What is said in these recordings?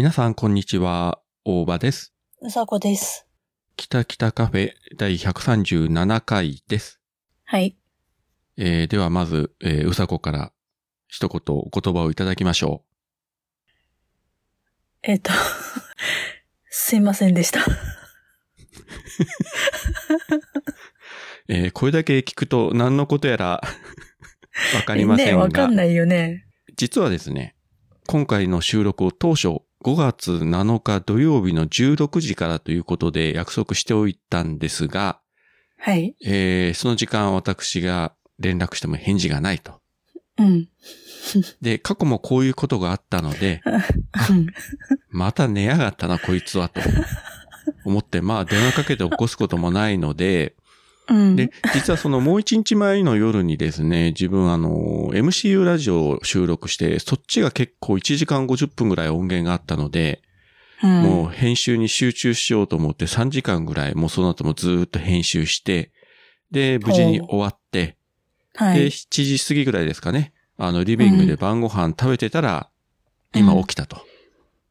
皆さん、こんにちは。大場です。うさこです。北北カフェ第137回です。はい。えーでは、まず、えーうさこから一言お言葉をいただきましょえっ、と、すいませんでした。う。えーこれだけ聞くと何のことやら わかりませねんが、わかんないよね。実はですね、今回の収録を当初5月7日土曜日の16時からということで約束しておいたんですが、はい。えーその時間私が連絡しても返事がないと。うん。で、過去もこういうことがあったので、うんまた寝やがったな、こいつは、と思って、まあ、電話かけて起こすこともないので、うん。で、実はそのもう一日前の夜にですね、自分あの、MCU ラジオを収録して、そっちが結構1時間50分ぐらい音源があったので、うん、もう編集に集中しようと思って3時間ぐらい、もうその後もずーっと編集して、で、無事に終わって、で、はい。7時過ぎぐらいですかね、あの、リビングで晩ご飯食べてたら、今起きたと、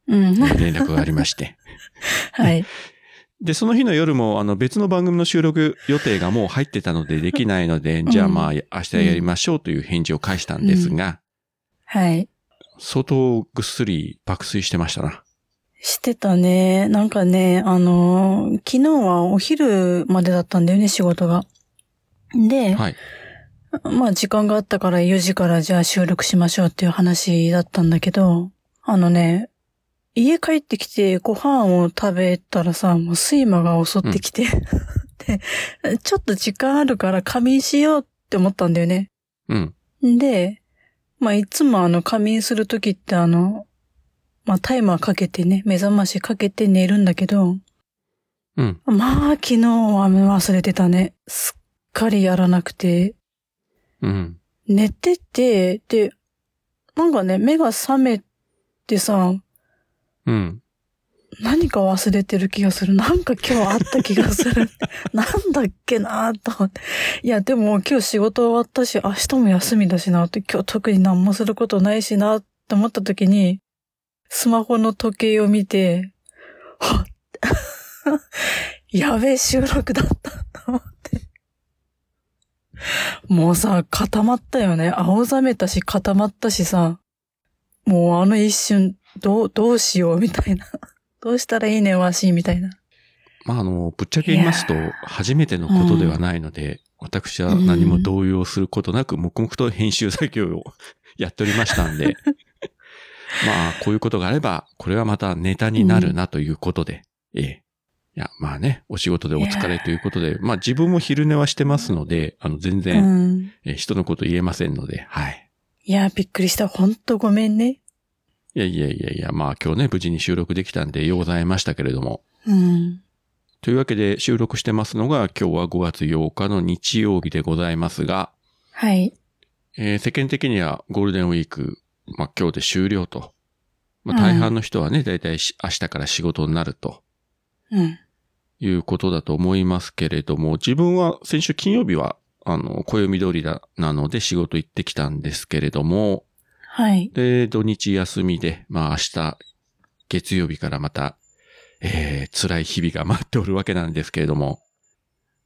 うん。連絡がありまして。はい。で、その日の夜も、あの、別の番組の収録予定がもう入ってたのでできないので、んじゃあまあ、明日やりましょうという返事を返したんですが、はい。相当ぐっすり爆睡してましたな。してたね。なんかね、あのー昨日はお昼までだったんだよね、仕事が。で、はい。まあ時間があったから4時からじゃあ収録しましょうっていう話だったんだけど、あのね、家帰ってきてご飯を食べたらさ、もう睡魔が襲ってきて、で、ちょっと時間あるから仮眠しようって思ったんだよね。うん。で、まあいつもあの仮眠するときってあの、まあタイマーかけてね、目覚ましかけて寝るんだけど、うん。まあ昨日は忘れてたね。すっかりやらなくて、うん。寝てて、で、なんかね、目が覚めてさ、うん。何か忘れてる気がする。なんか今日あった気がする。なんだっけなと思って。いや、でも今日仕事終わったし、明日も休みだしなって、今日特に何もすることないしなって思った時に、スマホの時計を見て、は っやべえ収録だったと思って。もうさ、固まったよね。青ざめたし固まったしさ、もうあの一瞬、どう、どうしようみたいな。どうしたらいいねわし、みたいな。まあ、あの、ぶっちゃけ言いますと、初めてのことではないので、私は何も動揺することなく、黙々と編集作業をやっておりましたんで、まあ、こういうことがあれば、これはまたネタになるなということで、ええ。いや、まあね、お仕事でお疲れということで、まあ自分も昼寝はしてますので、あの、全う然、ん。え人のこと言えませんので、はい。いや、びっくりした。ほんとごめんね。いやいやいやいや、まあ今日ね、無事に収録できたんでようございましたけれども。うん。というわけで収録してますのが今日は5月8日の日曜日でございますが、はい。えー世間的にはゴールデンウィーク、まあ今日で終了と。まあ大半の人はね、だいたい明日から仕事になるとうん。いうことだと思いますけれども、自分は先週金曜日は、あの、暦通りだ、なので仕事行ってきたんですけれども、はい。で、土日休みで、まあ明日、月曜日からまた、えー、辛い日々が待っておるわけなんですけれども。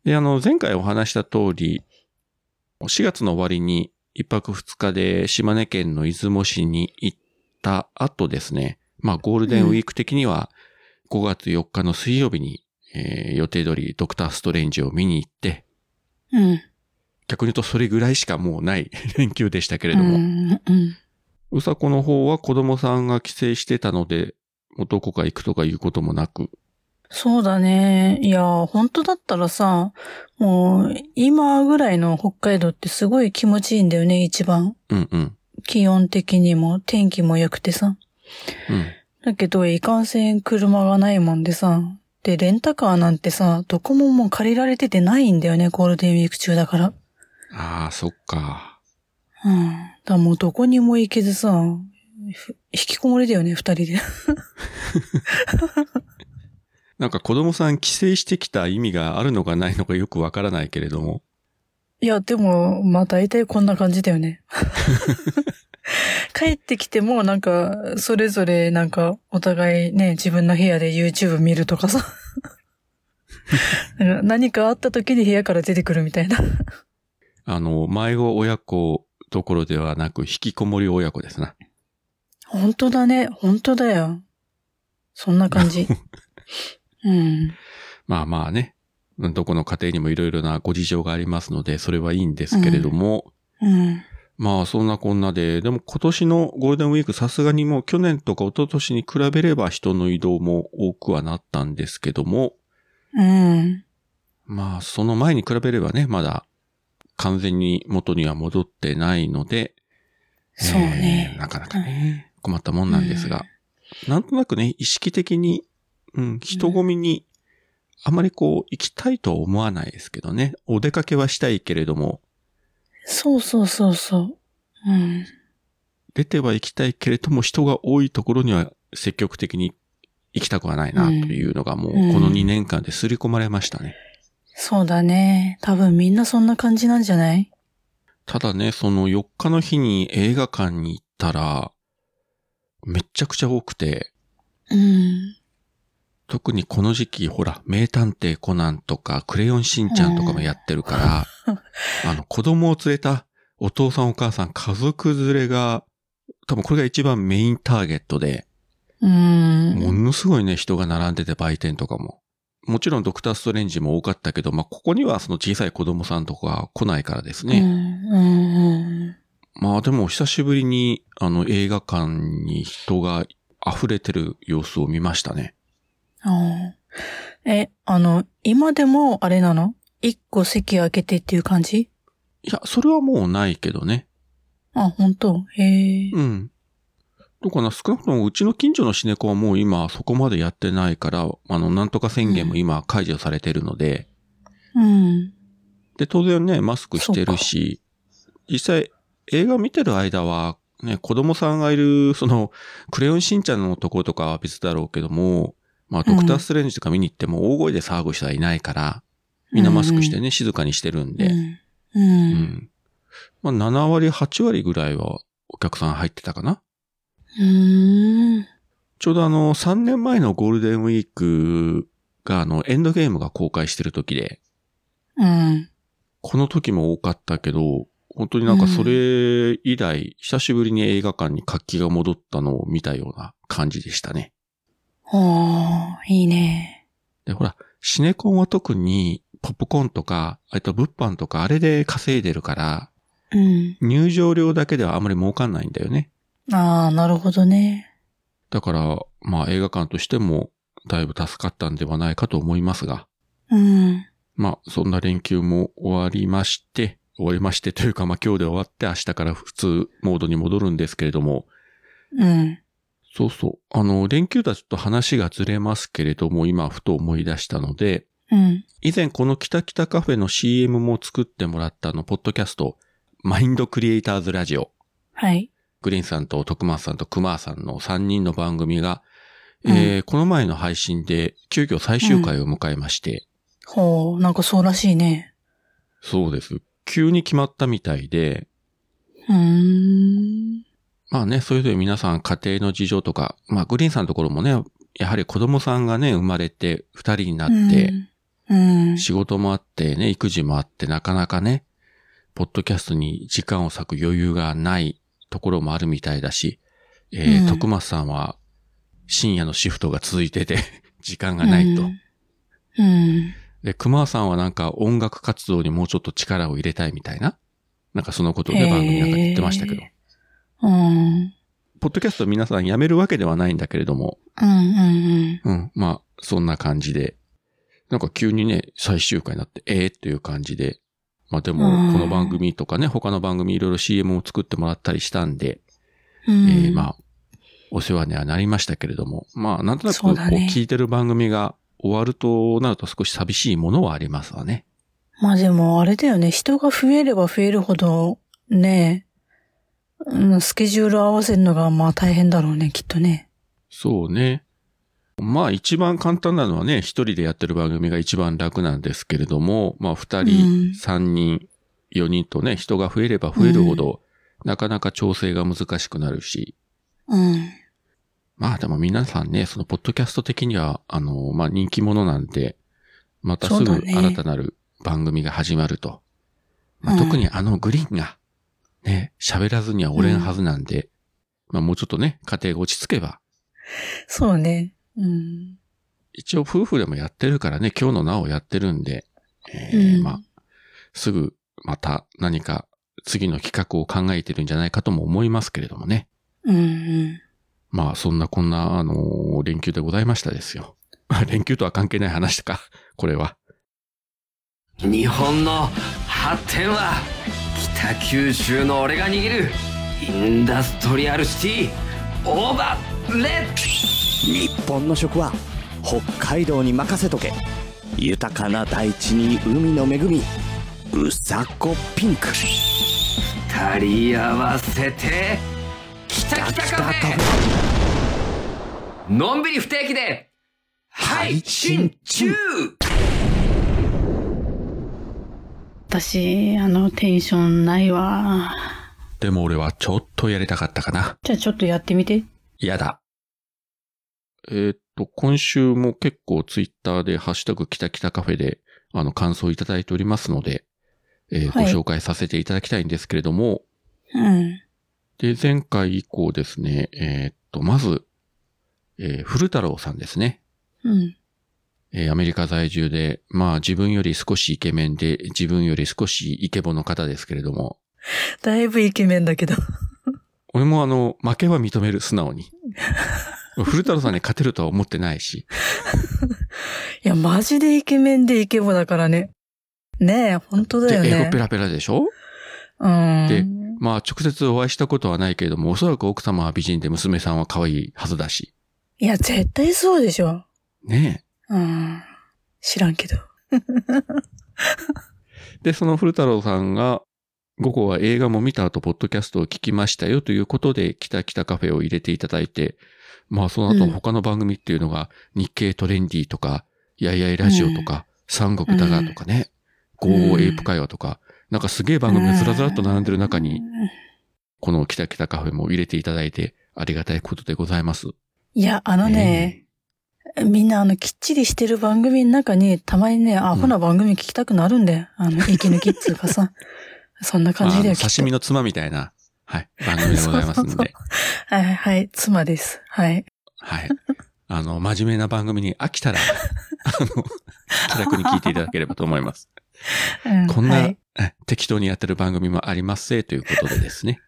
で、あの、前回お話した通り、4月の終わりに一泊二日で島根県の出雲市に行った後ですね、まあゴールデンウィーク的には5月4日の水曜日に、えー予定通りドクターストレンジを見に行って、うん。逆に言うとそれぐらいしかもうない 連休でしたけれうども、ん。うん。うさこの方は子供さんが帰省してたので、もうどこか行くとかいうこともなく。そうだね。いや、本当だったらさ、もう、今ぐらいの北海道ってすごい気持ちいいんだよね、一番。うんうん。気温的にも、天気も良くてさ。うん。だけど、いかんせん車がないもんでさ。で、レンタカーなんてさ、どこももう借りられててないんだよね、ゴールデンウィーク中だから。ああ、そっか。うん。だもうどこにも行けずさ、ふ引きこもりだよね、二人で。なんか子供さん帰省してきた意味があるのかないのかよくわからないけれども。いや、でも、まあ大体こんな感じだよね。帰ってきてもなんか、それぞれなんか、お互いね、自分の部屋で YouTube 見るとかさ。何かあった時に部屋から出てくるみたいな。あの、迷子親子どころではなく、引きこもり親子ですな。本当だね。本当だよ。そんな感じ。うん。まあまあね。どこの家庭にもいろいろなご事情がありますので、それはいいんですけれども、うん。まあそんなこんなで、でも今年のゴールデンウィークさすがにもう去年とか一昨年に比べれば人の移動も多くはなったんですけども、うん。まあその前に比べればね、まだ完全に元には戻ってないので、そうねえーなかなかね、困ったもんなんですが、なんとなくね、意識的に、うん、人混みに、あまりこう、行きたいとは思わないですけどね。お出かけはしたいけれども、そうそうそうそう。うん。出ては行きたいけれども、人が多いところには積極的に行きたくはないな、というのがもう、うんこの2年間で刷り込まれましたね。そうだね。多分みんなそんな感じなんじゃない？ただね、その4日の日に映画館に行ったら、めっちゃくちゃ多くて、うん。特にこの時期、ほら、名探偵コナンとか、クレヨンしんちゃんとかもやってるから、あの、子供を連れたお父さんお母さん、家族連れが、多分これが一番メインターゲットで、うん。ものすごいね、人が並んでて売店とかも。もちろんドクターストレンジも多かったけど、まあ、ここにはその小さい子供さんとかは来ないからですね。うん。うん。まあでも久しぶりにあの映画館に人が溢れてる様子を見ましたね。ああえ、あの、今でもあれなの？一個席開けてっていう感じ？いや、それはもうないけどね。あ、本当？へえ。うん。どうかな少なくともうちの近所のシネコはもう今そこまでやってないから、あの、なんとか宣言も今解除されてるので、うん。で、当然ね、マスクしてるし、実際映画見てる間は、ね、子供さんがいる、その、クレヨンしんちゃんのところとかは別だろうけども、まあ、ドクターストレンジとか見に行っても大声で騒ぐ人はいないから、みんなマスクしてね、静かにしてるんで、うん。う。うんん。まあ、7割、8割ぐらいはお客さん入ってたかな。うん。ちょうどあの、3年前のゴールデンウィークがあの、エンドゲームが公開してる時で、うん。この時も多かったけど、本当になんかそれ以来、久しぶりに映画館に活気が戻ったのを見たような感じでしたね。おー、いいね。で、ほら、シネコンは特に、ポップコーンとか、あと物販とか、あれで稼いでるから、うん。入場料だけではあんまり儲かんないんだよね。ああ、なるほどね。だから、まあ映画館としても、だいぶ助かったんではないかと思いますが、うん。まあそんな連休も終わりまして、終わりましてというか、まあ今日で終わって明日から普通モードに戻るんですけれども、うん。そうそう。あの、連休とはちょっと話がずれますけれども、今ふと思い出したので、うん。以前この北北カフェの CM も作ってもらったあの、ポッドキャスト、マインドクリエイターズラジオ。はい。グリーンさんと徳松さんと熊さんの3人の番組が、うんえーこの前の配信で急遽最終回を迎えまして、ほう、なんかそうらしいね。そうです。急に決まったみたいで、うーん。まあね、それぞれ皆さん家庭の事情とか、まあグリーンさんのところもね、やはり子供さんがね、生まれて二人になって、うん、うん。仕事もあってね、育児もあってなかなかね、ポッドキャストに時間を割く余裕がないところもあるみたいだし、えーうん徳松さんは深夜のシフトが続いてて 時間がないと。うん。うん。で、熊さんはなんか音楽活動にもうちょっと力を入れたいみたいな。なんかそのことをね、番組なんかで言ってましたけど。うん。ポッドキャスト皆さんやめるわけではないんだけれども、うん。うん。うん、まあ、そんな感じで。なんか急にね、最終回になって、ええっていう感じで。まあでも、うんこの番組とかね、他の番組いろいろ CM を作ってもらったりしたんで、うん。えーまあ、お世話にはなりましたけれども、まあ、なんとなくこう聞いてる番組が終わるとなると少し寂しいものはありますわね。まあでもあれだよね。人が増えれば増えるほど、ねうん、スケジュール合わせるのがまあ大変だろうね、きっとね。そうね。まあ一番簡単なのはね、一人でやってる番組が一番楽なんですけれども、まあ二うん。人、三人、四人とね、人が増えれば増えるほど、なかなか調整が難しくなるし、うん。まあでも皆さんね、そのポッドキャスト的には、あの、まあ人気者なんで、またすぐ新たなる番組が始まると。特にあのグリーンが、ね、喋らずにはおれんはずなんで、まあもうちょっとね、家庭が落ち着けば、そうね。うん。一応夫婦でもやってるからね、今日のなおやってるんで、えーうんまあ、すぐまた何か次の企画を考えてるんじゃないかとも思いますけれどもね。うんうん。まあ、そんなこんな、あのー連休でございましたですよ。連休とは関係ない話か、これは。日本の発展は北九州の俺が握るインダストリアルシティオーバーレッ日本の食は北海道に任せとけ豊かな大地に海の恵みうさこピンク二人合わせて北北カフェのんびり不定期で配信中私、あの、テンションないわ。でも俺はちょっとやりたかったかな。じゃあちょっとやってみて。やだ。えーっと、今週も結構ツイッターでハッシュタグ北北カフェで、あの、感想いただいておりますので、えーはいご紹介させていただきたいんですけれども、うん。で、前回以降ですね、えーっと、まず、えー古太郎さんですね。うん。えーアメリカ在住で、まあ自分より少しイケメンで、自分より少しイケボの方ですけれども、だいぶイケメンだけど。俺もあの、負けは認める、素直に。古太郎さんに勝てるとは思ってないし、いや、マジでイケメンでイケボだからね。ねえ、本当だで、よね。英語ペラペラでしょ？うん。でまあ直接お会いしたことはないけれども、おそらく奥様は美人で娘さんは可愛いはずだし。いや、絶対そうでしょ。ねうん。知らんけど。え。で、その古太郎さんが、午後は映画も見た後、ポッドキャストを聞きましたよということで、北北カフェを入れていただいて、まあその後うん。他の番組っていうのが、日経トレンディとか、やいやいラジオとか、三国だがとかね、ゴーエイプ会話とか、なんかすげえ番組がずらずらっと並んでる中に、この北北カフェも入れていただいて、ありがたいことでございます。いや、あのね、みんなあの、きっちりしてる番組の中に、たまにね、アホな番組聞きたくなるんだよ。あの、息抜きっつうかさ。そんな感じだよ、まああのきっと刺身のつまみたいな、はい、番組でございますんそうそうで。はいはいはい、妻です。はい。はい。あの、真面目な番組に飽きたら、あの、気楽に聞いていただければと思います。うんこんな、はい。え適当にやってる番組もありますせ、ということでですね。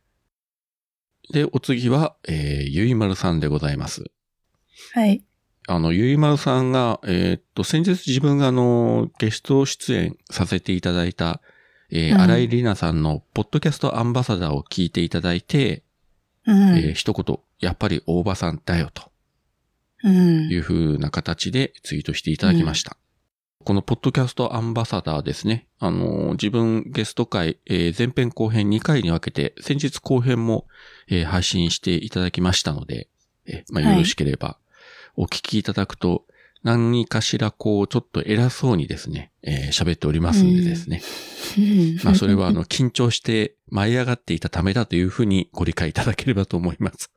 で、お次は、えー、ゆいまるさんでございます。はい。あの、ゆいまるさんが、えーっと、先日自分があの、ゲスト出演させていただいた、えー、うん荒井里奈さんのポッドキャストアンバサダーを聞いていただいて、うん。えー一言、やっぱり大場さんだよとうん。いう風な形でツイートしていただきました。このポッドキャストアンバサダーですね。あのー、自分ゲスト会、えー前編後編2回に分けて、先日後編も、えー配信していただきましたので、えーまあ、はいよろしければお聞きいただくと、何かしらこう、ちょっと偉そうにですね、えー喋っておりますんでですね。うんまあそれはあの、緊張して舞い上がっていたためだというふうにご理解いただければと思います。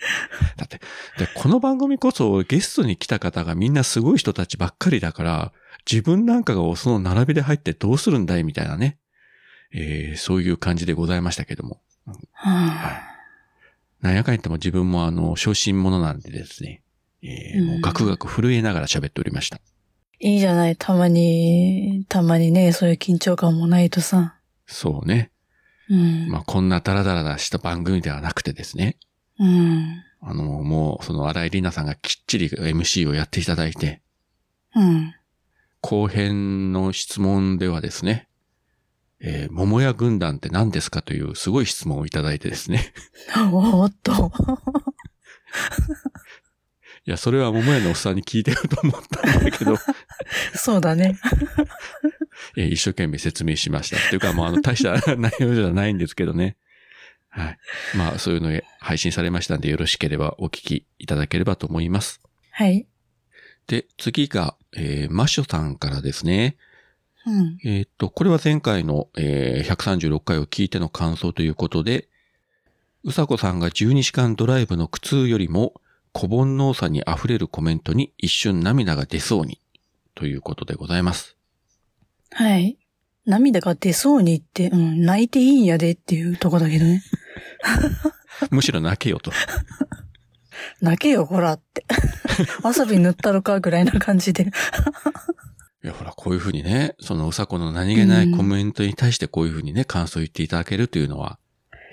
だって、でこの番組こそゲストに来た方がみんなすごい人たちばっかりだから、自分なんかがその並びで入ってどうするんだいみたいなね。えーそういう感じでございましたけども。はなんやかん言っても自分もあの、小心者なんでですね。えーもうガクガク震えながら喋っておりました。いいじゃない。たまに、たまにね、そういう緊張感もないとさ。そうね。うん。まあこんなダラダラした番組ではなくてですね。うん。あの、もう、その、荒井里奈さんがきっちり MC をやっていただいて、うん。後編の質問ではですね、えー桃屋軍団って何ですかというすごい質問をいただいてですね。おーっと。いや、それは桃屋のおっさんに聞いてると思ったんだけど、そうだね。えー一生懸命説明しました。っていうか、もうあの、大した内容じゃないんですけどね。はい。まあ、そういうのを配信されましたんで、よろしければお聞きいただければと思います。はい。で、次が、えーマッシュさんからですね。うん。えーっと、これは前回の、えー136回を聞いての感想ということで、うさこさんが12時間ドライブの苦痛よりも、小煩悩さに溢れるコメントに一瞬涙が出そうに、ということでございます。はい。涙が出そうにって、うん、泣いていいんやでっていうとこだけどね。むしろ泣けよと。泣けよ、ほらって。わさび塗ったろかぐらいな感じで。いや、ほら、こういうふうにね、そのうさこの何気ないコメントに対してこういうふうにね、感想を言っていただけるというのは、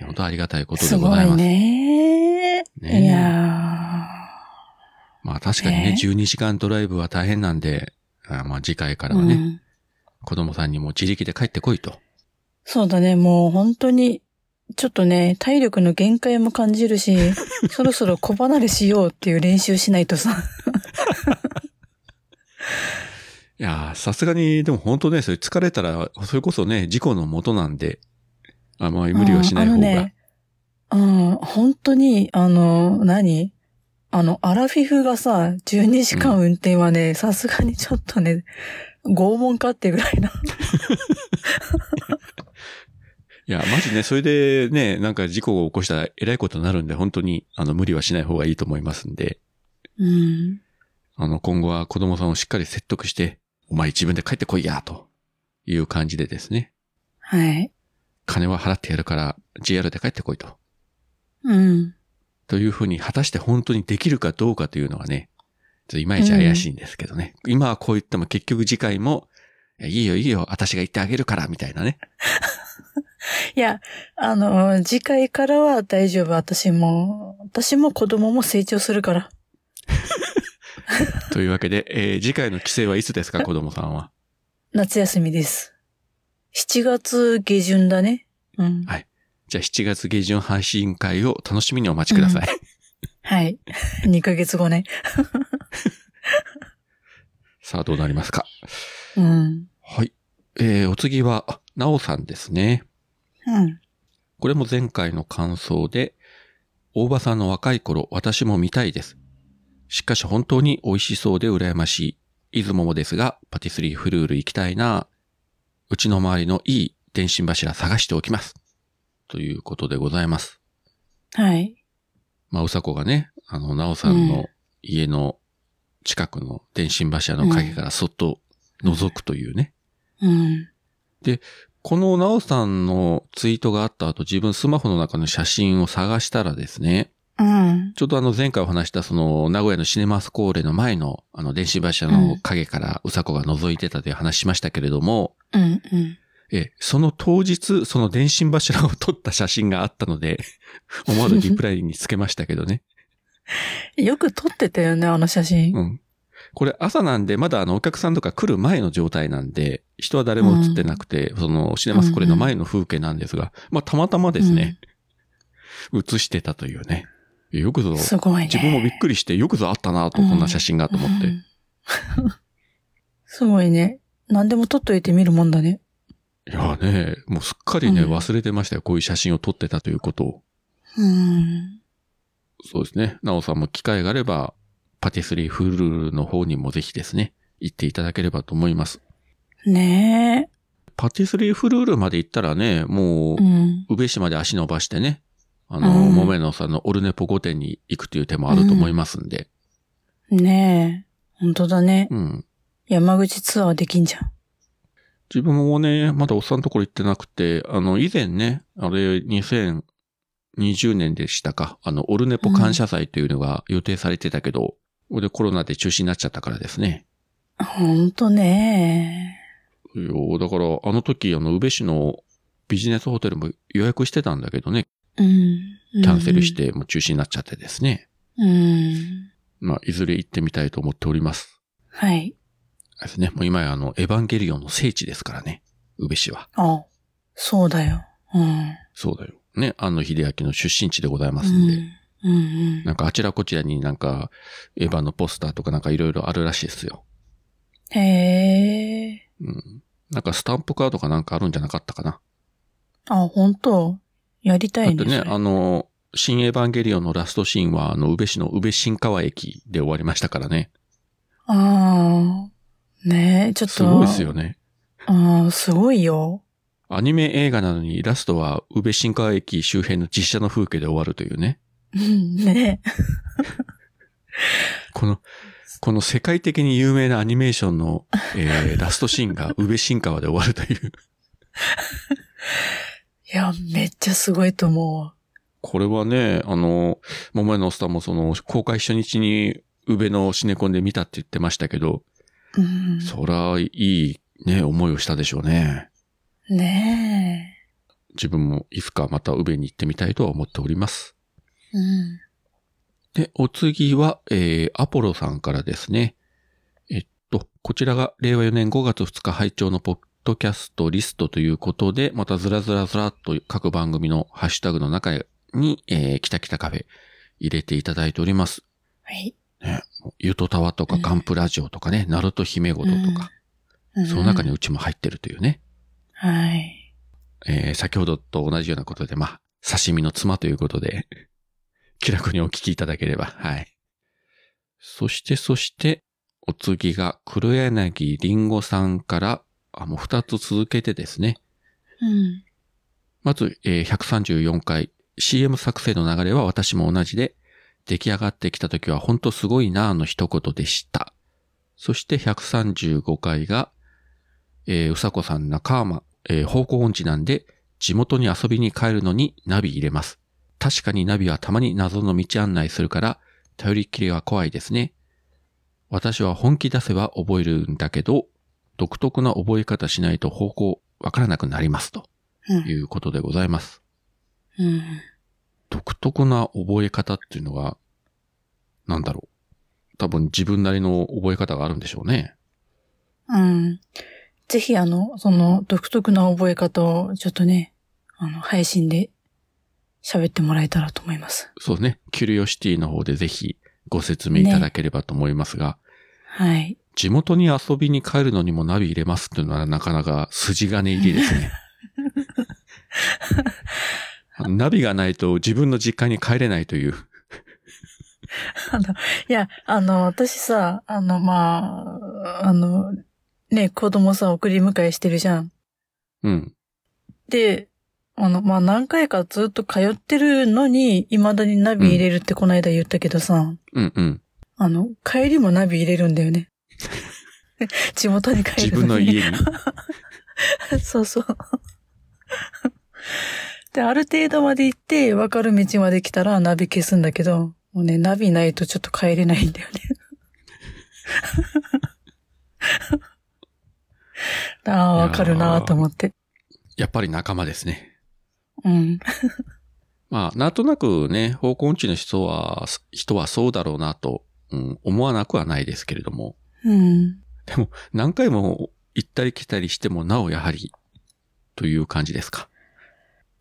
本当ありがたいことですごごいざいます。ね。ねいやまあ確かにね、ね12時間ドライブは大変なんで、あまあ次回からー、はね、うん子供さんにも自力で帰ってこいと。そうだね、もう本当に、ちょっとね、体力の限界も感じるし、そろそろ小離れしようっていう練習しないとさ。いやーさすがに、でも本当ね、それ疲れたら、それこそね、事故のもとなんで、あまり無理はしない方が。うんあのね、うん、本当に、あの、何？あの、アラフィフがさ、12時間運転はね、さすがにちょっとね、拷問かってぐらいな。いや、マジね、それでね、なんか事故を起こしたら偉いことになるんで、本当に、あの、無理はしない方がいいと思いますんで、うん。あの、今後は子供さんをしっかり説得して、お前自分で帰ってこいや、という感じでですね、はい。金は払ってやるから JR で帰ってこいと。うん。というふうに果たして本当にできるかどうかというのはね、ちょっといまいち怪しいんですけどね。今はこう言っても結局次回も、いいよいいよ、私が言ってあげるから、みたいなね。いや、あの、次回からは大丈夫。私も、私も子供も成長するから。というわけで、えー次回の帰省はいつですか、子供さんは？夏休みです。7月下旬だね。うん。はいじゃあ7月下旬配信会を楽しみにお待ちください。はい。2ヶ月後ね。さあ、どうなりますか？うん。はい。えー、お次は、あなおさんですね。うん。これも前回の感想で、大場さんの若い頃、私も見たいです。しかし本当に美味しそうで羨ましい。出雲もですが、パティスリーフルール行きたいな。うちの周りのいい電信柱探しておきます。ということでございます。はい。まあ、うさこがね、あの、なおさんの家の近くの電信柱の影からそっと覗くというね。うん。このなおさんのツイートがあった後、自分スマホの中の写真を探したらですね、うん。ちょうどあの前回お話したその名古屋のシネマスコーレの前のあの電子柱の影からうさこが覗いてたという話しましたけれども、うん。うん。え、その当日、その電信柱を撮った写真があったので、思わずリプライにつけましたけどね。よく撮ってたよね、あの写真。うん。これ朝なんで、まだあのお客さんとか来る前の状態なんで、人は誰も映ってなくて、そのシネマスコーレの前の風景なんですが、まあたまたまですね、映してたというね。よくぞ、すごいね。自分もびっくりして、よくぞあったなと、こんな写真がと思って。うん すごいね。何でも撮っといて見るもんだね。いやね、もうすっかりね、うん忘れてましたよ。こういう写真を撮ってたということを。うん。そうですね。なおさんも機会があれば、パティスリーフルールの方にもぜひですね、行っていただければと思います。ねパティスリーフルールまで行ったらね、もえ。う、うん。宇部市まで足伸ばしてね、あの、うんもめのさんのオルネポ御殿に行くという手もあると思いますんで。ねえ。本当だね。うん。山口ツアーできんじゃん。自分もね、まだおっさんのところ行ってなくて、あの、以前ね、あれ、2020年でしたか、あの、オルネポ感謝祭というのが予定されてたけど、これでコロナで中止になっちゃったからですね。ほんとねいやだから、あの時、あの、宇部市のビジネスホテルも予約してたんだけどね、うん。キャンセルし。て、もう中止になっちゃってですね。うん。まあ、いずれ行ってみたいと思っております。はい。ですね。もう今やあの、エヴァンゲリオンの聖地ですからね。宇部市は。あ、そうだよ。うん。そうだよ。ね。安野秀明の出身地でございまうすんで。ん。うん。なんかあちらこちらになんか、エヴァのポスターとかなんかいろいろあるらしいですよ。へえ。うん。なんかスタンプカードかなんかあるんじゃなかったかな。あ、本当？やりたいね。だってね、あの、新エヴァンゲリオンのラストシーンは、あの、宇部市の宇部新川駅で終わりましたからね。ああ。ねえ、ちょっと。すごいですよね。ああ、すごいよ。アニメ映画なのにラストは宇部新川駅周辺の実写の風景で終わるというね。うん、ね この、この世界的に有名なアニメーションの、えー ラストシーンが宇部新川で終わるという。いや、めっちゃすごいと思これはね、あの、桃屋のおっさんもその、公開初日に宇部のシネコンで見たって言ってましたけど、う。うん。そら、いいね、思いをしたでしょうね。ね自分もいつかまた宇部に行ってみたいとは思っております。え。うん。で、お次は、えー、アポロさんからですね。えっと、こちらが令和4年5月2日拝聴のポッドキャストリストということで、またずらずらずらっと各番組のハッシュタグの中に、えー、きたきたカフェ入れていただいております。はい。ね、ゆとたわとかうんガンプラジオとかね、ナルト姫ごととか、うんその中にうちも入ってるというね。はい。えー先ほどと同じようなことで、まあ、刺身の妻ということで、気楽にお聞きいただければ、はい。そして、そして、お次が黒柳りんごさんから、あ、もう二つ続けてですね。うん。まず、えー134回 CM 作成の流れは私も同じで、出来上がってきた時は本当すごいなぁの一言でした。そして135回が、えーうさこさん仲間、えー方向音痴なんで、地元に遊びに帰るのにナビ入れます。確かにナビはたまに謎の道案内するから、頼りっきりは怖いですね。私は本気出せば覚えるんだけど、独特な覚え方しないと方向わからなくなりますと。うん。いうことでございます。うん。独特な覚え方っていうのが、なんだろう。多分自分なりの覚え方があるんでしょうね。うん。ぜひ、あの、その独特な覚え方をちょっとね、あの、配信で喋ってもらえたらと思います。そうね。キュリオシティの方でぜひご説明いただければと思いますが、はい。地元に遊びに帰るのにもナビ入れますっていうのはなかなか筋金入りですね。ナビがないと自分の実家に帰れないという。あの、いや、あの、私さ、あの、まあ、あの、ね、子供さ、送り迎えしてるじゃん。うん。で、あの、まあ、何回かずっと通ってるのに、未だにナビ入れるってこの間言ったけどさ、うんうん。あの、帰りもナビ入れるんだよね。地元に帰自るのに。分の家に。そうそう。で、ある程度まで行って、分かる道まで来たらナビ消すんだけど、もうね、ナビないとちょっと帰れないんだよね。ああ、わかるなと思って。やっぱり仲間ですね。うん。まあ、なんとなくね、方向音痴の人は、人はそうだろうなと、うん、思わなくはないですけれども、うん。でも、何回も行ったり来たりしても、なおやはり、という感じですか。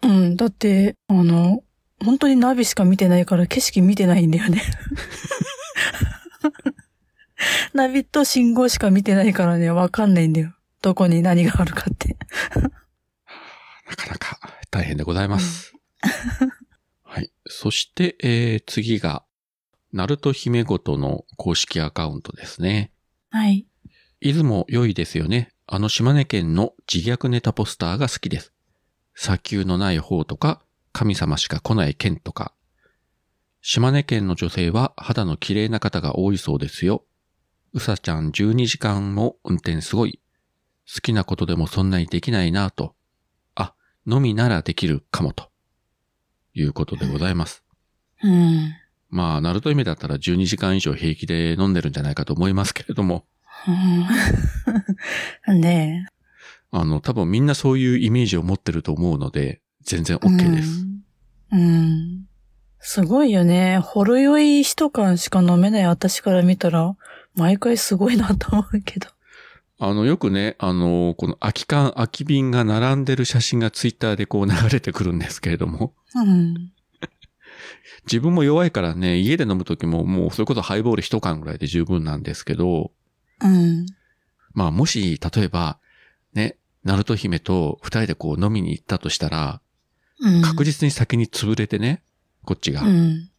うん。だって、あの、本当にナビしか見てないから景色見てないんだよね。ナビと信号しか見てないからね、わかんないんだよ。どこに何があるかって。なかなか大変でございます。はい。そして、えー、次が、ナルト姫ごとの公式アカウントですね。はい。出雲良いですよね。あの島根県の自虐ネタポスターが好きです。砂丘のない方とか、神様しか来ない県とか。島根県の女性は肌の綺麗な方が多いそうですよ。うさちゃん12時間も運転すごい。好きなことでもそんなにできないなぁと。あ、のみならできるかもと。いうことでございます。うん。まあ、ナルト姫だったら12時間以上平気で飲んでるんじゃないかと思いますけれども。うん。ねあの、多分みんなそういうイメージを持ってると思うので、全然え。OK です。うん。うん。すごいよね。ほろ酔い一缶しか飲めない私から見たら、毎回すごいなと思うけど。あの、よくね、あの、この空き缶、空き瓶が並んでる写真がツイッターでこう流れてくるんですけれども、うん。自分も弱いからね、家で飲むときももうそれこそハイボール一缶ぐらいで十分なんですけど、うん。まあもし、例えば、ね、ナルト姫と二人でこう飲みに行ったとしたら、うん。確実に先に潰れてね、こっちが、うん。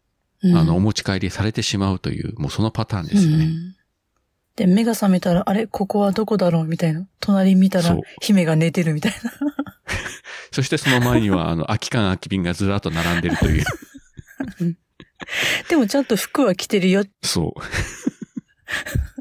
うんあの、お持ち帰りされてしまうという、もうそのパターンですよね。うんで、目が覚めたら、あれ、ここはどこだろうみたいな。隣見たら姫が寝てるみたいな。そしてその前には、あの、空き缶空き瓶がずらっと並んでるという。でもちゃんと服は着てるよ。そう。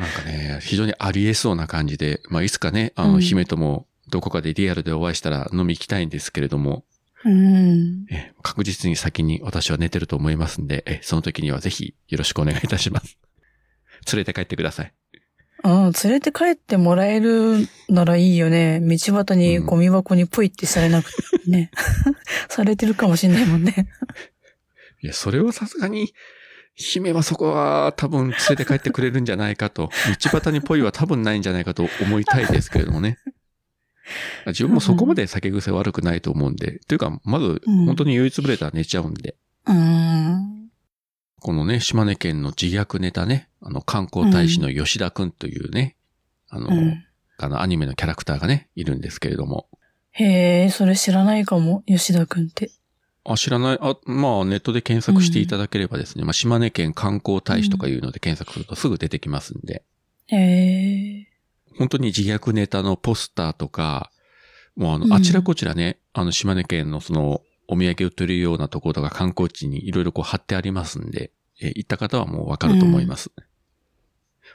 なんかね、非常にありえそうな感じで、まあ、いつかね、あの、うん姫ともどこかでリアルでお会いしたら飲み行きたいんですけれども、うん。え確実に先に私は寝てると思いますんで、えその時にはぜひよろしくお願いいたします。連れて帰ってください。うん、連れて帰ってもらえるならいいよね。道端にゴミ箱にプイってされなくてね。されてるかもしんないもんね。いや、それはさすがに、姫はそこは多分連れて帰ってくれるんじゃないかと、道端にポイは多分ないんじゃないかと思いたいですけれどもね。自分もそこまで酒癖悪くないと思うんで、というか、まず、うん本当に酔いつぶれたら寝ちゃうんで、うん。このね、島根県の自虐ネタね、あの、観光大使の吉田くんというね、あの、うん。あの、アニメのキャラクターがね、いるんですけれども、へえ、それ知らないかも。吉田くんって。あ、知らない。あ、まあ、ネットで検索していただければですね、まあ、島根県観光大使とかいうので検索するとすぐ出てきますんで、へえ。本当に自虐ネタのポスターとか、もうあの、うんあちらこちらね、あの、島根県のその、お土産売ってるようなところとか観光地にいろいろこう貼ってありますんで、えー行った方はもうわかると思います。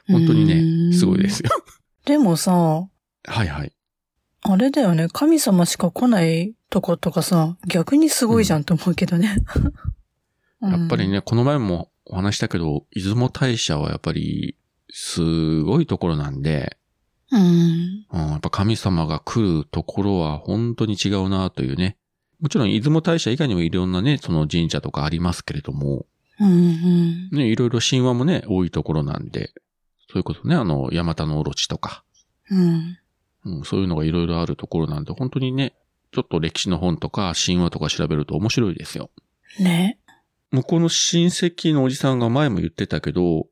本当にね、すごいですよ。でもさ、はいはい。あれだよね。神様しか来ないとことかさ、逆にすごいじゃんと思うけどね。やっぱりね、この前もお話したけど、出雲大社はやっぱり、すごいところなんで、うん。うん、やっぱ神様が来るところは本当に違うなというね。もちろん出雲大社以外にもいろんなね、その神社とかありますけれども、うん。うん。ね、いろいろ神話もね、多いところなんで、そういうことね、あの、ヤマタノオロチとか、うん。うん、そういうのがいろいろあるところなんで、本当にね、ちょっと歴史の本とか神話とか調べると面白いですよ。ね。向こうの親戚のおじさんが前も言ってたけど、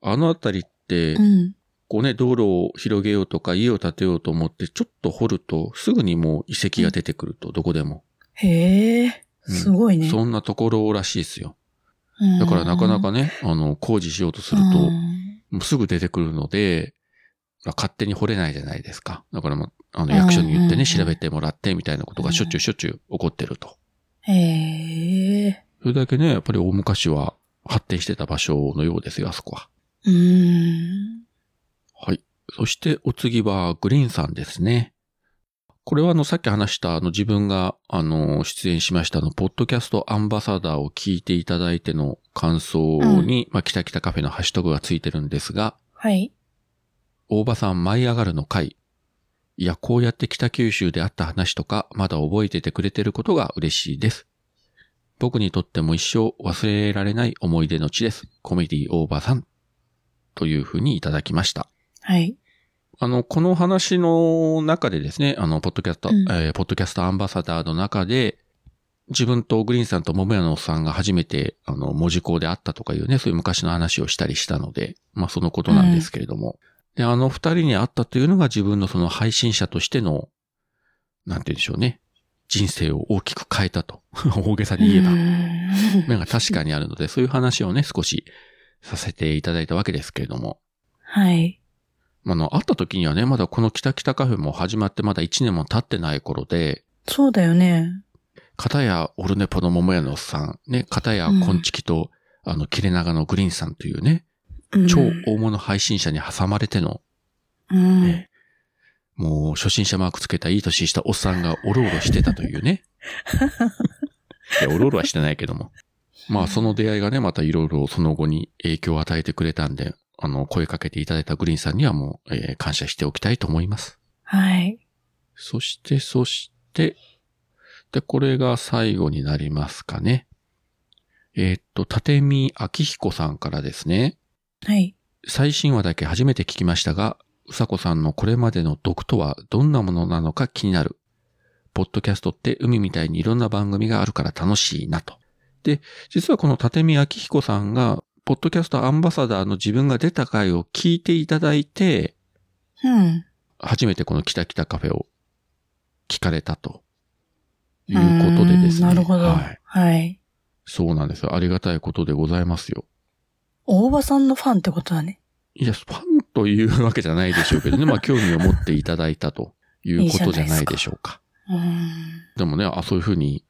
あのあたりって、うん。こうね、道路を広げようとか家を建てようと思って、ちょっと掘ると、すぐにもう遺跡が出てくると、どこでも。へえ、すごいね。そんなところらしいですよ。うんだからなかなかね、あの、工事しようとすると、うんもうすぐ出てくるので、まあ勝手に掘れないじゃないですか。だからもう、あの、役所に言ってね、うんうんうん調べてもらってみたいなことがしょっちゅうしょっちゅう起こってると。へえ。それだけね、やっぱり大昔は発展してた場所のようですよ、あそこは。うーん。はい。そしてお次はグリーンさんですね。これはあの、さっき話したあの、自分があの、出演しましたあの、ポッドキャストアンバサダーを聞いていただいての感想に、まあ、北北カフェのハッシュタグがついてるんですが、はい。大場さん舞い上がるの回。い？や、こうやって北九州であった話とか、まだ覚えててくれてることが嬉しいです。僕にとっても一生忘れられない思い出の地です。コメディ大場さん。というふうにいただきました。はい。あの、この話の中でですね、あの、ポッドキャスト、うんえーポッドキャストアンバサダーの中で、自分とグリーンさんと桃屋のおっさんが初めて、あの、文字工で会ったとかいうね、そういう昔の話をしたりしたので、まあ、そのことなんですけれども。で、あの二人に会ったというのが自分のその配信者としての、なんて言うんでしょうね。人生を大きく変えたと。大げさに言えば。ばなんか確かにあるので、そういう話をね、少しさせていただいたわけですけれども。はい。あの、会った時にはね、まだこの北北カフェも始まってまだ1年も経ってない頃で、そうだよね。片やオルネポの桃屋のおっさん、ね、片やコンチキと、あの、切れ長のグリーンさんというね、うん超大物配信者に挟まれての、うん。ねもう初心者マークつけたいい年したおっさんがおろおろしてたというね。いや、おろおろはしてないけども。まあ、その出会いがね、またいろいろその後に影響を与えてくれたんで、あの、声かけていただいたグリーンさんにはもう、えー感謝しておきたいと思います。はい。そして、そして、で、これが最後になりますかね。えーっと、立見明彦さんからですね。はい。最新話だけ初めて聞きましたが、うさこさんのこれまでの毒とはどんなものなのか気になる。ポッドキャストって海みたいにいろんな番組があるから楽しいなと。で、実はこの立見明彦さんが、ポッドキャストアンバサダーの自分が出た回を聞いていただいて、うん。初めてこの北北カフェを聞かれたということでですね。うんなるほど。はい。はい。そうなんですよ。ありがたいことでございますよ。大場さんのファンってことだね。いや、ファンというわけじゃないでしょうけどね。まあ、興味を持っていただいたということじゃないでしょうか。うん。でもね、あ、そういうふうに、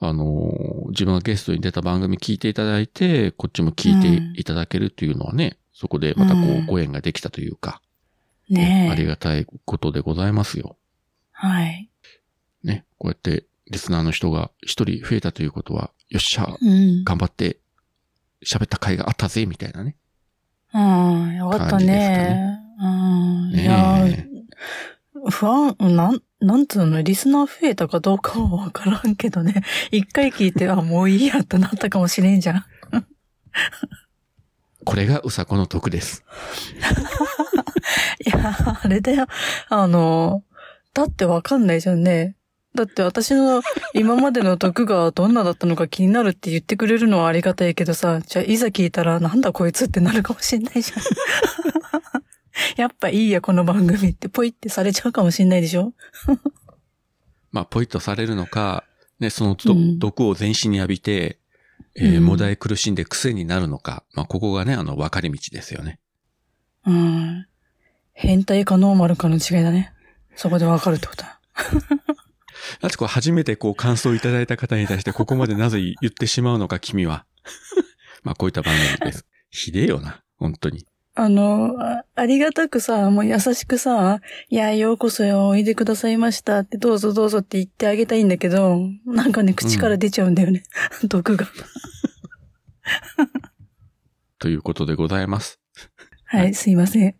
あのー自分がゲストに出た番組聞いていただいて、こっちも聞いていただけるっていうのはね、そこでまたこううんご縁ができたというか、ねえ。ありがたいことでございますよ。はい。ね、こうやってリスナーの人が一人増えたということは、よっしゃ、うん。頑張って喋った甲斐があったぜ、みたいなね。うん、よかった感じですかね。うん。ねいやえ不安、なん、なんつうの、リスナー増えたかどうかはわからんけどね。一回聞いて、あ、もういいやってなったかもしれんじゃん。これがうさこの得です。いや、あれだよ。あの、だってわかんないじゃんね。だって私の今までの毒がどんなだったのか気になるって言ってくれるのはありがたいけどさ、じゃあいざ聞いたらなんだこいつってなるかもしんないじゃん。やっぱいいや、この番組ってポイってされちゃうかもしんないでしょ？まあ、ポイッとされるのか、ね、そのどうん毒を全身に浴びて、えーうんもだえ苦しんで癖になるのか、まあ、ここがね、あの、分かれ道ですよね。うん。変態かノーマルかの違いだね。そこでわかるってことだ。だってこう、初めてこう、感想をいただいた方に対して、ここまでなぜ言ってしまうのか、君は。まあ、こういった番組です。ひでえよな、本当に。あの、あありがたくさ、もう優しくさ、いや、ようこそよ、おいでくださいましたって、どうぞどうぞって言ってあげたいんだけど、なんかね、口から出ちゃうんだよね。毒が。ということでございます。はい、すいません。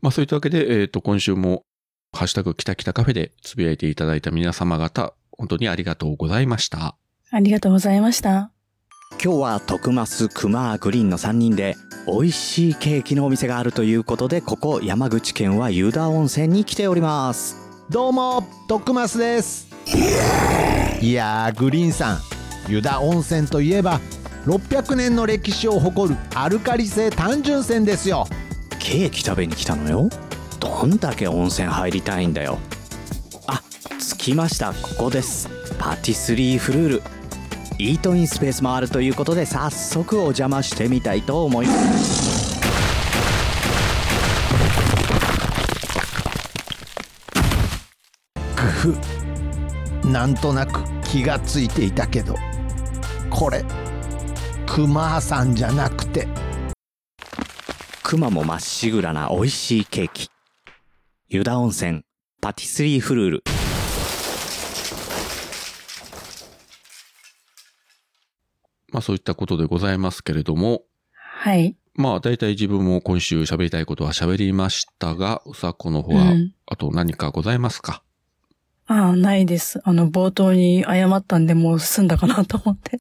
まあ、そういったわけで、えっ、と、今週も、ハッシュタグ、きたきたカフェでつぶやいていただいた皆様方、本当にありがとうございました。ありがとうございました。今日は徳増クマグリーンの3人で美味しいケーキのお店があるということでここ山口県は湯田温泉に来ております。どうも徳増です。いやーグリーンさん。湯田温泉といえば600年の歴史を誇るアルカリ性単純泉ですよ。ケーキ食べに来たのよどんだけ温泉入りたいんだよ。あ着きました。ここです。パティスリーフルール。イートインスペースもあるということで早速お邪魔してみたいと思います。なんとなく気がついていたけどこれクマさんじゃなくて。クマもまっしぐらな美味しいケーキ湯田温泉パティスリーフルールまあ、そういったことでございますけれども、はい。まあ、大体自分も今週喋りたいことは喋りましたが、うさこの方は、うん。あと何かございますか？ああ、ないです。あの、冒頭に謝ったんでもう済んだかなと思って。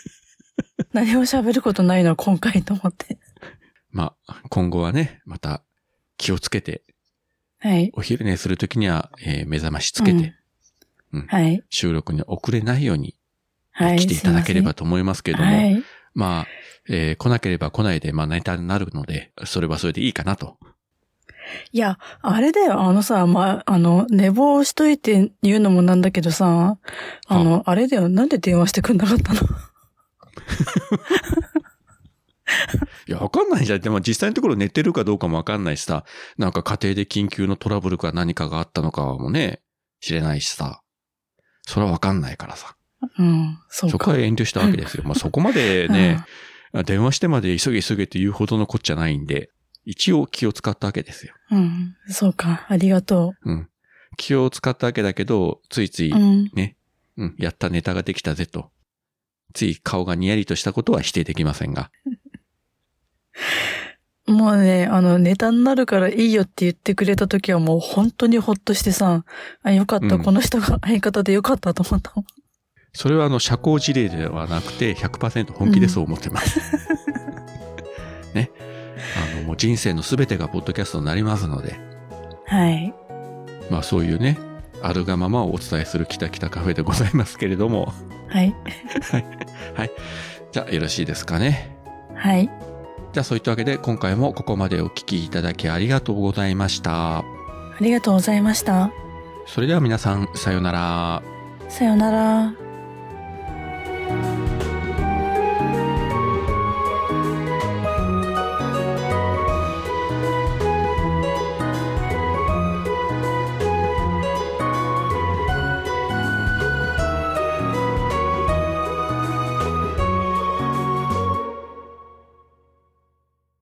何も喋ることないのは今回と思って。まあ、今後はね、また気をつけて、はい。お昼寝するときには、えー目覚ましつけて、はい。収録に遅れないようにはい。来ていただければすと思いますけれども、はい。まあ、えー来なければ来ないで、まあ、ネタになるので、それはそれでいいかなと。いや、あれだよ、あのさ、まあ、あの、寝坊しといて言うのもなんだけどさ、あの、あれだよ、なんで電話してくんなかったの？いや、わかんないじゃん。でも実際のところ寝てるかどうかもわかんないしさ、なんか家庭で緊急のトラブルか何かがあったのかもね、知れないしさ。それはわかんないからさ。うん、そうそこか。は遠慮したわけですよ。まあそこまでね、電話してまで急げ急げって言うほどのこっちゃないんで、一応気を使ったわけですよ。うん、うん、そうか、ありがとうん。気を使ったわけだけど、ついつい、う。うん、ね、うん、やったネタができたぜと。つい顔がにやりとしたことは否定できませんが。もうね、あの、ネタになるからいいよって言ってくれた時はもう本当にほっとしてさ、あ、よかった、うんこの人が相方でよかったと思ったもん。それはあの、社交辞令ではなくて100%本気でそう思ってます。ね。あの、もう人生のすべてがポッドキャストになりますので、はい。まあそういうね、あるがままをお伝えするキタキタカフェでございますけれども、はい。じゃあよろしいですかね。はい。じゃあそういったわけで今回もここまでお聞きいただきありがとうございました。ありがとうございました。それでは皆さん、さようなら。さよなら。